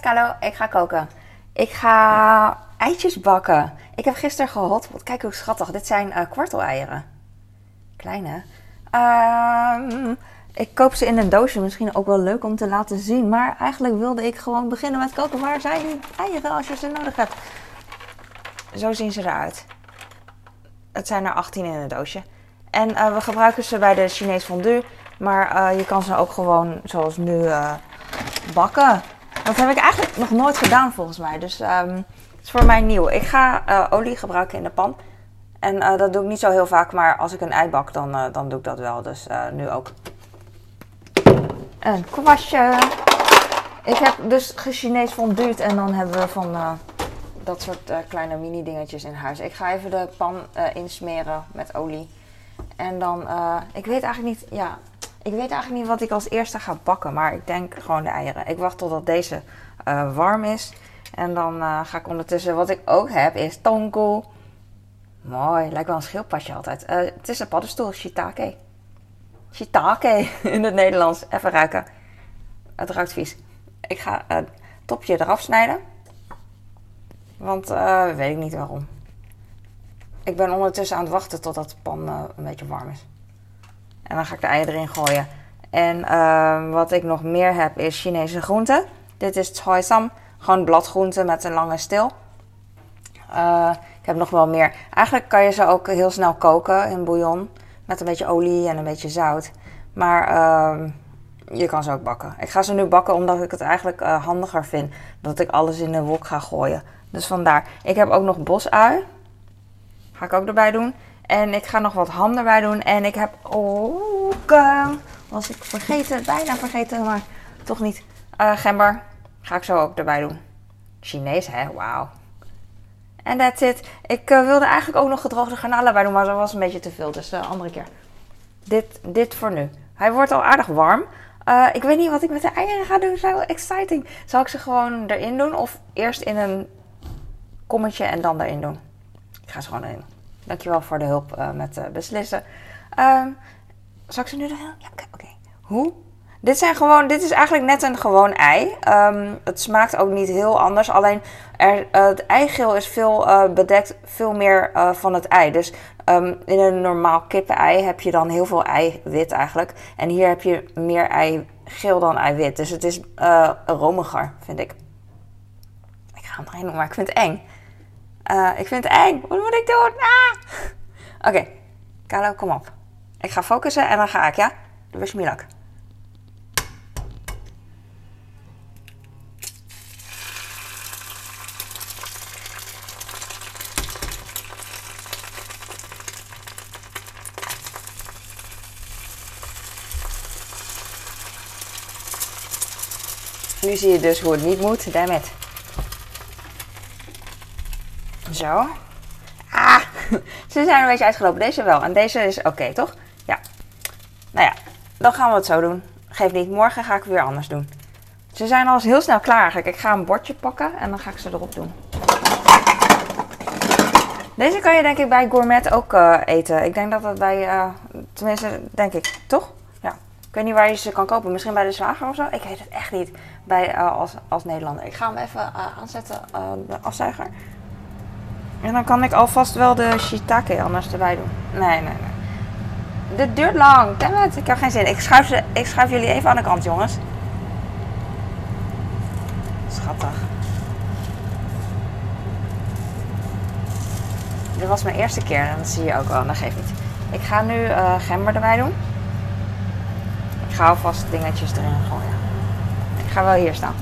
met. Ik ga koken. Ik ga eitjes bakken. Ik heb gisteren gehotpot. Kijk hoe schattig. Dit zijn uh, kwarteleieren. Kleine. Ehm, ik koop ze in een doosje. Misschien ook wel leuk om te laten zien. Maar eigenlijk wilde ik gewoon beginnen met koken. Waar zijn die eieren als je ze nodig hebt? Zo zien ze eruit. Het zijn er 18 in een doosje. En uh, we gebruiken ze bij de Chinees fondue. Maar uh, je kan ze ook gewoon zoals nu bakken. Dat heb ik eigenlijk nog nooit gedaan volgens mij. Dus um, het is voor mij nieuw. Ik ga olie gebruiken in de pan. En dat doe ik niet zo heel vaak. Maar als ik een ei bak, dan, dan doe ik dat wel. Dus nu ook. Een kwastje. Ik heb dus Chinees fonduut. En dan hebben we van dat soort kleine mini dingetjes in huis. Ik ga even de pan insmeren met olie. En dan, ik weet eigenlijk niet, ja, ik weet eigenlijk niet wat ik als eerste ga bakken. Maar ik denk gewoon de eieren. Ik wacht totdat deze uh, warm is. En dan uh, ga ik ondertussen, wat ik ook heb, is tonko. Mooi, lijkt wel een schildpadje altijd. het is een paddenstoel, shiitake. Shiitake in het Nederlands. Even ruiken. Het ruikt vies. Ik ga het topje eraf snijden. Want weet ik niet waarom. Ik ben ondertussen aan het wachten totdat de pan een beetje warm is. En dan ga ik de eieren erin gooien. En uh, wat ik nog meer heb is Chinese groenten. Dit is choy sam. Gewoon bladgroenten met een lange steel. Uh, ik heb nog wel meer. Eigenlijk kan je ze ook heel snel koken in bouillon. Met een beetje olie en een beetje zout. Maar ehm, je kan ze ook bakken. Ik ga ze nu bakken omdat ik het eigenlijk uh, handiger vind. Dat ik alles in de wok ga gooien. Dus vandaar. Ik heb ook nog bosui. Ga ik ook erbij doen. En ik ga nog wat ham erbij doen. En ik heb ook, uh, was ik vergeten, bijna vergeten, maar toch niet. Uh, gember ga ik zo ook erbij doen. Chinees, hè? Wauw. En that's it. Ik uh, wilde eigenlijk ook nog gedroogde garnalen bij doen, maar dat was een beetje te veel. Dus uh, andere keer. Dit, dit voor nu. Hij wordt al aardig warm. Ik weet niet wat ik met de eieren ga doen. Zo exciting. Zal ik ze gewoon erin doen? Of eerst in een kommetje en dan erin doen? Ik ga ze gewoon erin. Dankjewel voor de hulp uh, met uh, beslissen. Um, zal ik ze nu erin? Ja, oké. Hoe? Dit, zijn gewoon, dit is eigenlijk net een gewoon ei. Um, het smaakt ook niet heel anders. Alleen er, uh, het eigeel is veel bedekt, veel meer van het ei. Dus um, in een normaal kippenei heb je dan heel veel eiwit eigenlijk. En hier heb je meer eigeel dan eiwit. Dus het is romiger, vind ik. Ik ga hem erin doen, maar ik vind het eng. Ik vind het eng. Wat moet ik doen? Ah! Oké, okay. Carlo, kom op. Ik ga focussen en dan ga ik, ja? Me luck. Nu zie je dus hoe het niet moet. It. Zo. Ze zijn een beetje uitgelopen. Deze wel. En deze is oké, toch? Ja. Nou ja, dan gaan we het zo doen. Geef niet, morgen ga ik weer anders doen. Ze zijn al heel snel klaar eigenlijk. Ik ga een bordje pakken en dan ga ik ze erop doen. Deze kan je denk ik bij Gourmet ook uh, eten. Ik denk dat dat bij, uh, tenminste denk ik, toch? Ja. Ik weet niet waar je ze kan kopen. Misschien bij de zwager of zo. Ik weet het echt niet. Bij, uh, als, als Nederlander. Ik ga hem even aanzetten, de afzuiger. En dan kan ik alvast wel de shiitake anders erbij doen. Nee, nee, nee. Dit duurt lang. Damn Ik heb geen zin. Ik schuif, ze, ik schuif jullie even aan de kant, jongens. Schattig. Dit was mijn eerste keer en dat zie je ook wel. Dat geeft niet. Ik ga nu uh, gember erbij doen. Ik ga alvast dingetjes erin gooien. Ik ga wel hier staan.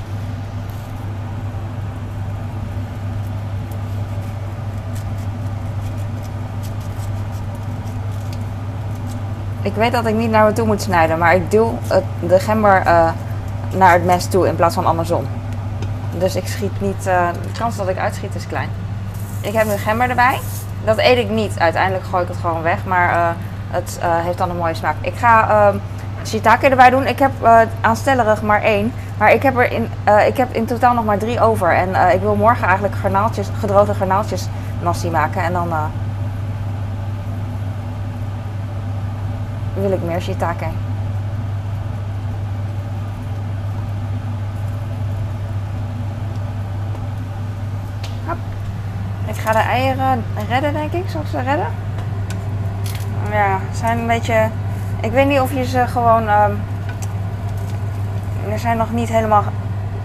Ik weet dat ik niet naar me toe moet snijden, maar ik duw het, de gember uh, naar het mes toe in plaats van andersom. Dus ik schiet niet. Uh, de kans dat ik uitschiet is klein. Ik heb nu gember erbij. Dat eet ik niet. Uiteindelijk gooi ik het gewoon weg, maar uh, het heeft dan een mooie smaak. Ik ga shiitake erbij doen. Ik heb aanstellerig maar één. Maar ik heb er in, ik heb in totaal nog maar drie over. En ik wil morgen eigenlijk garnaaltjes, gedroogde garnaaltjes nasi maken. En dan wil ik meer shiitake. Ik ga de eieren redden, denk ik. zoals ze redden? Ja, zijn een beetje... Ik weet niet of je ze gewoon... Ehm, ze zijn nog niet helemaal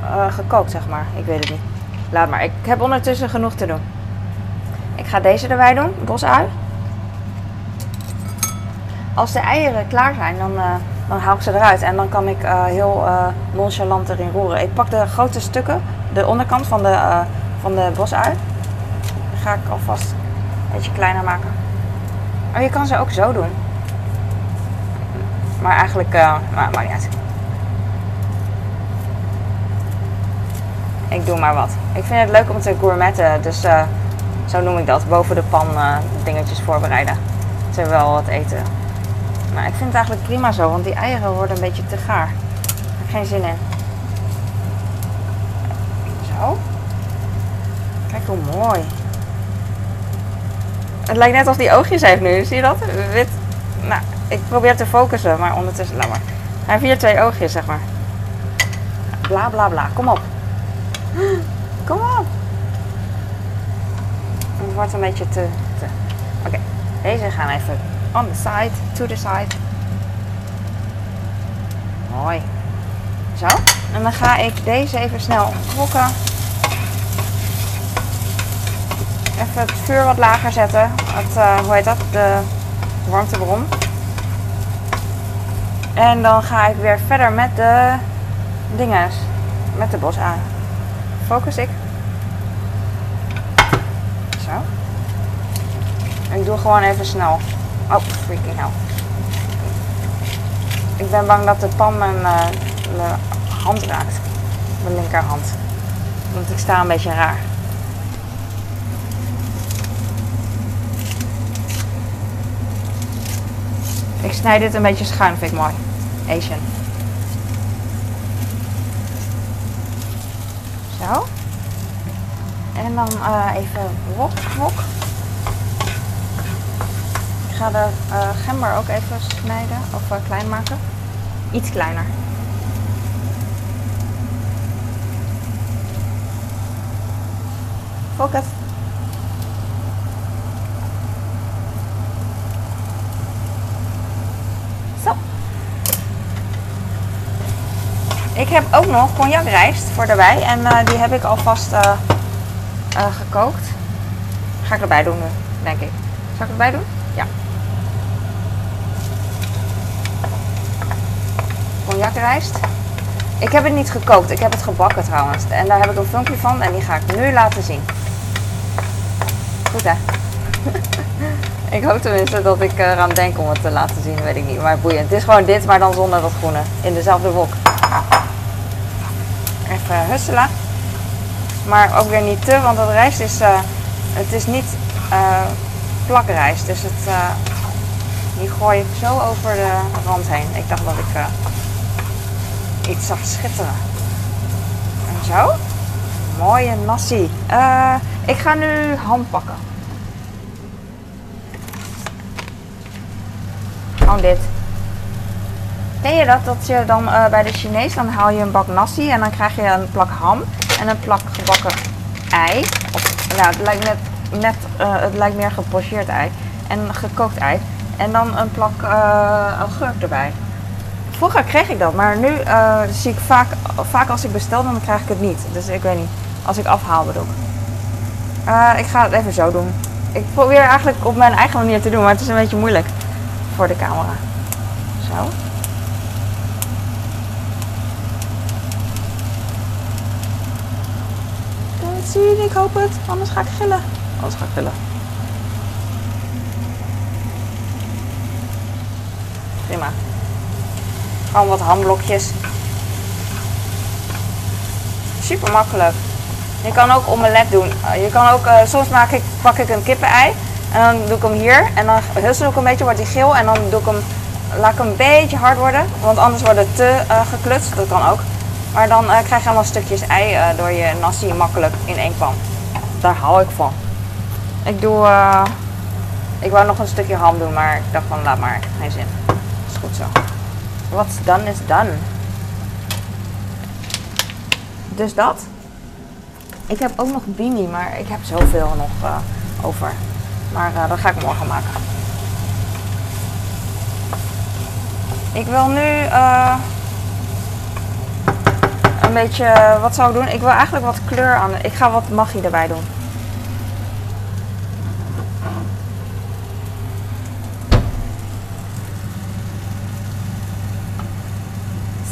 eh, gekookt, zeg maar. Ik weet het niet. Laat maar. Ik heb ondertussen genoeg te doen. Ik ga deze erbij doen. Bosui. Als de eieren klaar zijn, dan, eh, dan haal ik ze eruit. En dan kan ik eh, heel eh, nonchalant erin roeren. Ik pak de grote stukken, de onderkant van de, van de bosui. Die ga ik alvast een beetje kleiner maken. Oh, je kan ze ook zo doen. Maar eigenlijk, maar, maakt niet uit. Ik doe maar wat. Ik vind het leuk om te gourmetten, dus zo noem ik dat. Boven de pan dingetjes voorbereiden. Terwijl het eten. Maar ik vind het eigenlijk prima zo, want die eieren worden een beetje te gaar. Daar heb ik geen zin in. Zo. Kijk hoe mooi. Het lijkt net alsof die oogjes heeft nu. Zie je dat? Wit. Nou, ik probeer te focussen, maar ondertussen, laat maar. Hij heeft hier twee oogjes, zeg maar. Bla bla bla. Kom op. Kom op. Het wordt een beetje te. te. Oké, deze gaan even on the side, to the side. Mooi. Zo. En dan ga ik deze even snel wokken. Even het vuur wat lager zetten. Het, eh, hoe heet dat? De warmtebron. En dan ga ik weer verder met de dinges. Met de bos aan. Focus ik. Zo. Ik doe gewoon even snel. Oh, freaking hell. Ik ben bang dat de pan mijn, eh, mijn hand raakt. Mijn linkerhand. Want ik sta een beetje raar. Ik snij dit een beetje schuin, vind ik mooi. Asian. Zo. En dan eh, even wok, wok. Ik ga de eh, gember ook even snijden of eh, klein maken. Iets kleiner. Focus. Zo. Ik heb ook nog cognacrijst voor erbij. En eh, die heb ik alvast gekookt. Ga ik erbij doen nu, denk ik. Zal ik erbij doen? Cognacrijst. Ik heb het niet gekookt, ik heb het gebakken trouwens. En daar heb ik een filmpje van en die ga ik nu laten zien. Goed hè? ik hoop tenminste dat ik eraan denk om het te laten zien, weet ik niet. Maar boeiend. Het is gewoon dit, maar dan zonder dat groene. In dezelfde wok. Even husselen. Maar ook weer niet te, want dat rijst is, eh, het is niet eh, plakrijst. Dus het, eh, die gooi ik zo over de rand heen. Ik dacht dat ik iets zag schitteren. En zo. Mooie nasi. Eh, ik ga nu ham pakken. Gewoon dit. Ken je dat? Dat je dan eh, bij de Chinees, dan haal je een bak nasi en dan krijg je een plak ham en een plak gebakken ei. Nou, het lijkt net, eh, het lijkt meer gepocheerd ei. En gekookt ei. En dan een plak augurk erbij. Vroeger kreeg ik dat, maar nu eh, zie ik vaak, vaak als ik bestel, dan krijg ik het niet. Dus ik weet niet. Als ik afhaal bedoel ik. Eh, ik ga het even zo doen. Ik probeer eigenlijk op mijn eigen manier te doen, maar het is een beetje moeilijk voor de camera. Zo. Kan je het zien? Ik hoop het. Anders ga ik gillen. Anders ga ik gillen. Prima. Gewoon wat hamblokjes. Super makkelijk. Je kan ook omelet doen. Eh, Je kan ook, eh, soms maak ik, pak ik een kippenei en dan doe ik hem hier en dan hussel ik een beetje, wordt hij geel en dan doe ik hem, laat hem een beetje hard worden, want anders wordt het te eh, geklutst, dat kan ook. Maar dan krijg je allemaal stukjes ei door je nasi makkelijk in één pan. Daar hou ik van. Ik doe, ik wou nog een stukje ham doen, maar ik dacht van laat maar, geen zin. Is goed zo. What's done is done. Dus dat. Ik heb ook nog bini, maar ik heb zoveel nog uh, over. Maar uh, dat ga ik morgen maken. Ik wil nu uh, een beetje, wat zou ik doen? Ik wil eigenlijk wat kleur aan. Ik ga wat magie erbij doen.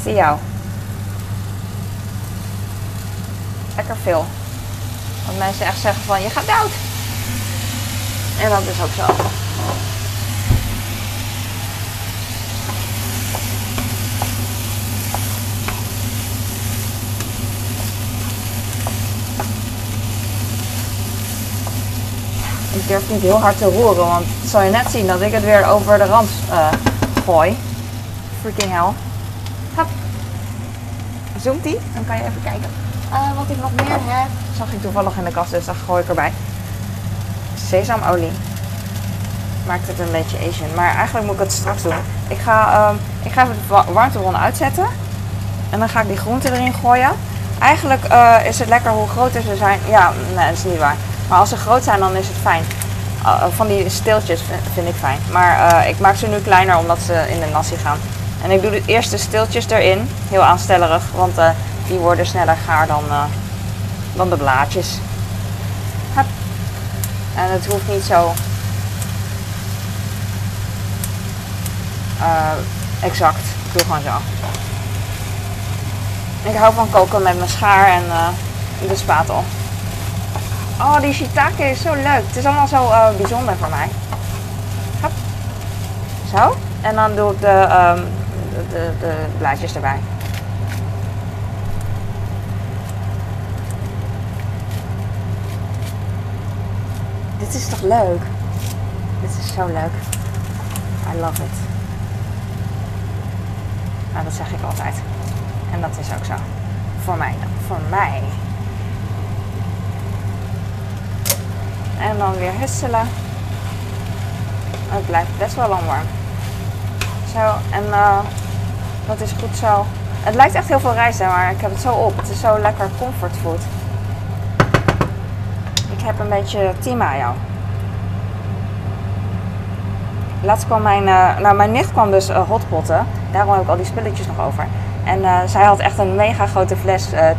Jou. Lekker veel. Want mensen echt zeggen van je gaat dood. En dat is ook zo. Ik durf niet heel hard te roeren, want zal je net zien dat ik het weer over de rand uh, gooi. Freaking hell. Hop. Zoomt die? Dan kan je even kijken. Uh, wat ik nog meer heb, zag ik toevallig in de kast, dus dat gooi ik erbij. Sesamolie. Maakt het een beetje Asian. Maar eigenlijk moet ik het straks doen. Ik ga, uh, ik ga even de warmtebron uitzetten. En dan ga ik die groenten erin gooien. Eigenlijk uh, is het lekker hoe groter ze zijn. Ja, nee, dat is niet waar. Maar als ze groot zijn, dan is het fijn. Uh, van die steeltjes vind, vind ik fijn. Maar ik maak ze nu kleiner omdat ze in de nasi gaan. En ik doe de eerste steeltjes erin. Heel aanstellerig, want die worden sneller gaar dan, dan de blaadjes. Hup. En het hoeft niet zo uh, exact. Ik doe gewoon zo. Ik hou van koken met mijn schaar en de spatel. Oh, die shiitake is zo leuk. Het is allemaal zo bijzonder voor mij. Hop. Zo. En dan doe ik de, um, de, de, blaadjes erbij. Dit is toch leuk? Dit is zo leuk. I love it. Nou, dat zeg ik altijd. En dat is ook zo. Voor mij. Voor mij. En dan weer husselen. Het blijft best wel lang warm. Zo, en uh, dat is goed zo. Het lijkt echt heel veel rijst, maar ik heb het zo op. Het is zo lekker comfortfood. Ik heb een beetje team mayo. Laatst kwam mijn, uh, nou mijn nicht kwam dus uh, hotpotten. Daarom heb ik al die spulletjes nog over. En zij had echt een mega grote fles uh,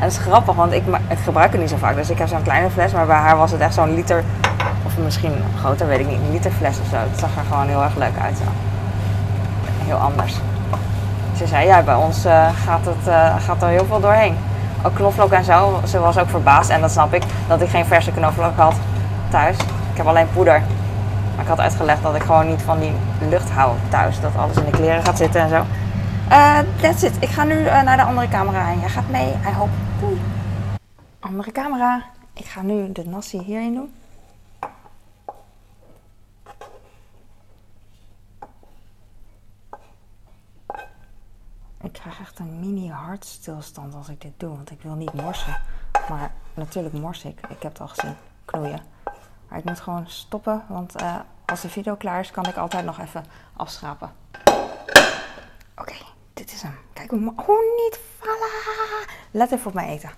en dat is grappig, want ik, ik, gebruik het niet zo vaak. Dus ik heb zo'n kleine fles, maar bij haar was het echt zo'n liter, misschien groter, weet ik niet, een liter fles of zo. Het zag er gewoon heel erg leuk uit. Heel anders. Ze zei, ja, bij ons gaat, het, gaat er heel veel doorheen. Ook knoflook en zo. Ze was ook verbaasd, en dat snap ik, dat ik geen verse knoflook had thuis. Ik heb alleen poeder. Maar ik had uitgelegd dat ik gewoon niet van die lucht hou thuis. Dat alles in de kleren gaat zitten en zo. Uh, that's it. Ik ga nu naar de andere camera en jij gaat mee. I hope. Andere camera. Ik ga nu de nasi hierin doen. Ik krijg echt een mini hartstilstand als ik dit doe, want ik wil niet morsen. Maar natuurlijk mors ik. Ik heb het al gezien. Knoeien. Maar ik moet gewoon stoppen, want uh, als de video klaar is, kan ik altijd nog even afschrapen. Oké, dit is hem. Kijk hoe... Oh, niet vallen! Let even op mijn eten.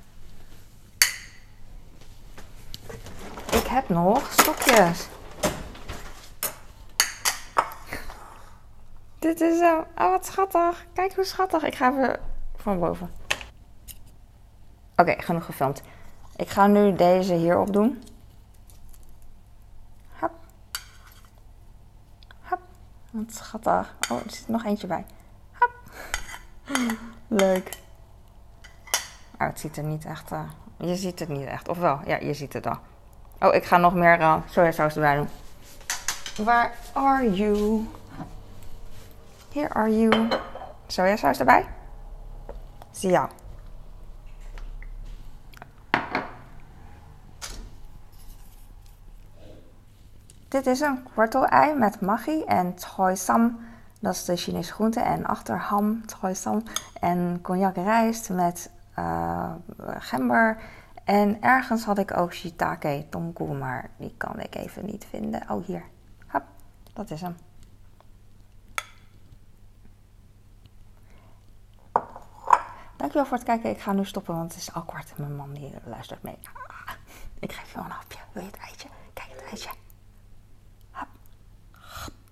Ik heb nog stokjes. Dit is hem. Oh, wat schattig. Kijk hoe schattig. Ik ga even van boven. Oké, genoeg gefilmd. Ik ga nu deze hierop doen. Wat schattig. Oh, er zit nog eentje bij. Hop. Leuk. Oh, het ziet er niet echt... Uh, je ziet het niet echt. Of wel? Ja, je ziet het al. Oh, ik ga nog meer uh, sojasaus erbij doen. Where are you? Here are you. Sojasaus erbij. Jou. Dit is een kwartel-ei met magi en sam. Dat is de Chinese groente. En achter ham, sam. En cognac rijst met uh, gember. En ergens had ik ook shiitake tongku, maar die kan ik even niet vinden. Oh, hier. Hop, dat is hem. Dankjewel voor het kijken. Ik ga nu stoppen, want het is al kwart mijn man die luistert mee. Ah, ik geef je wel een hapje. Wil je het eitje? Kijk, het eitje.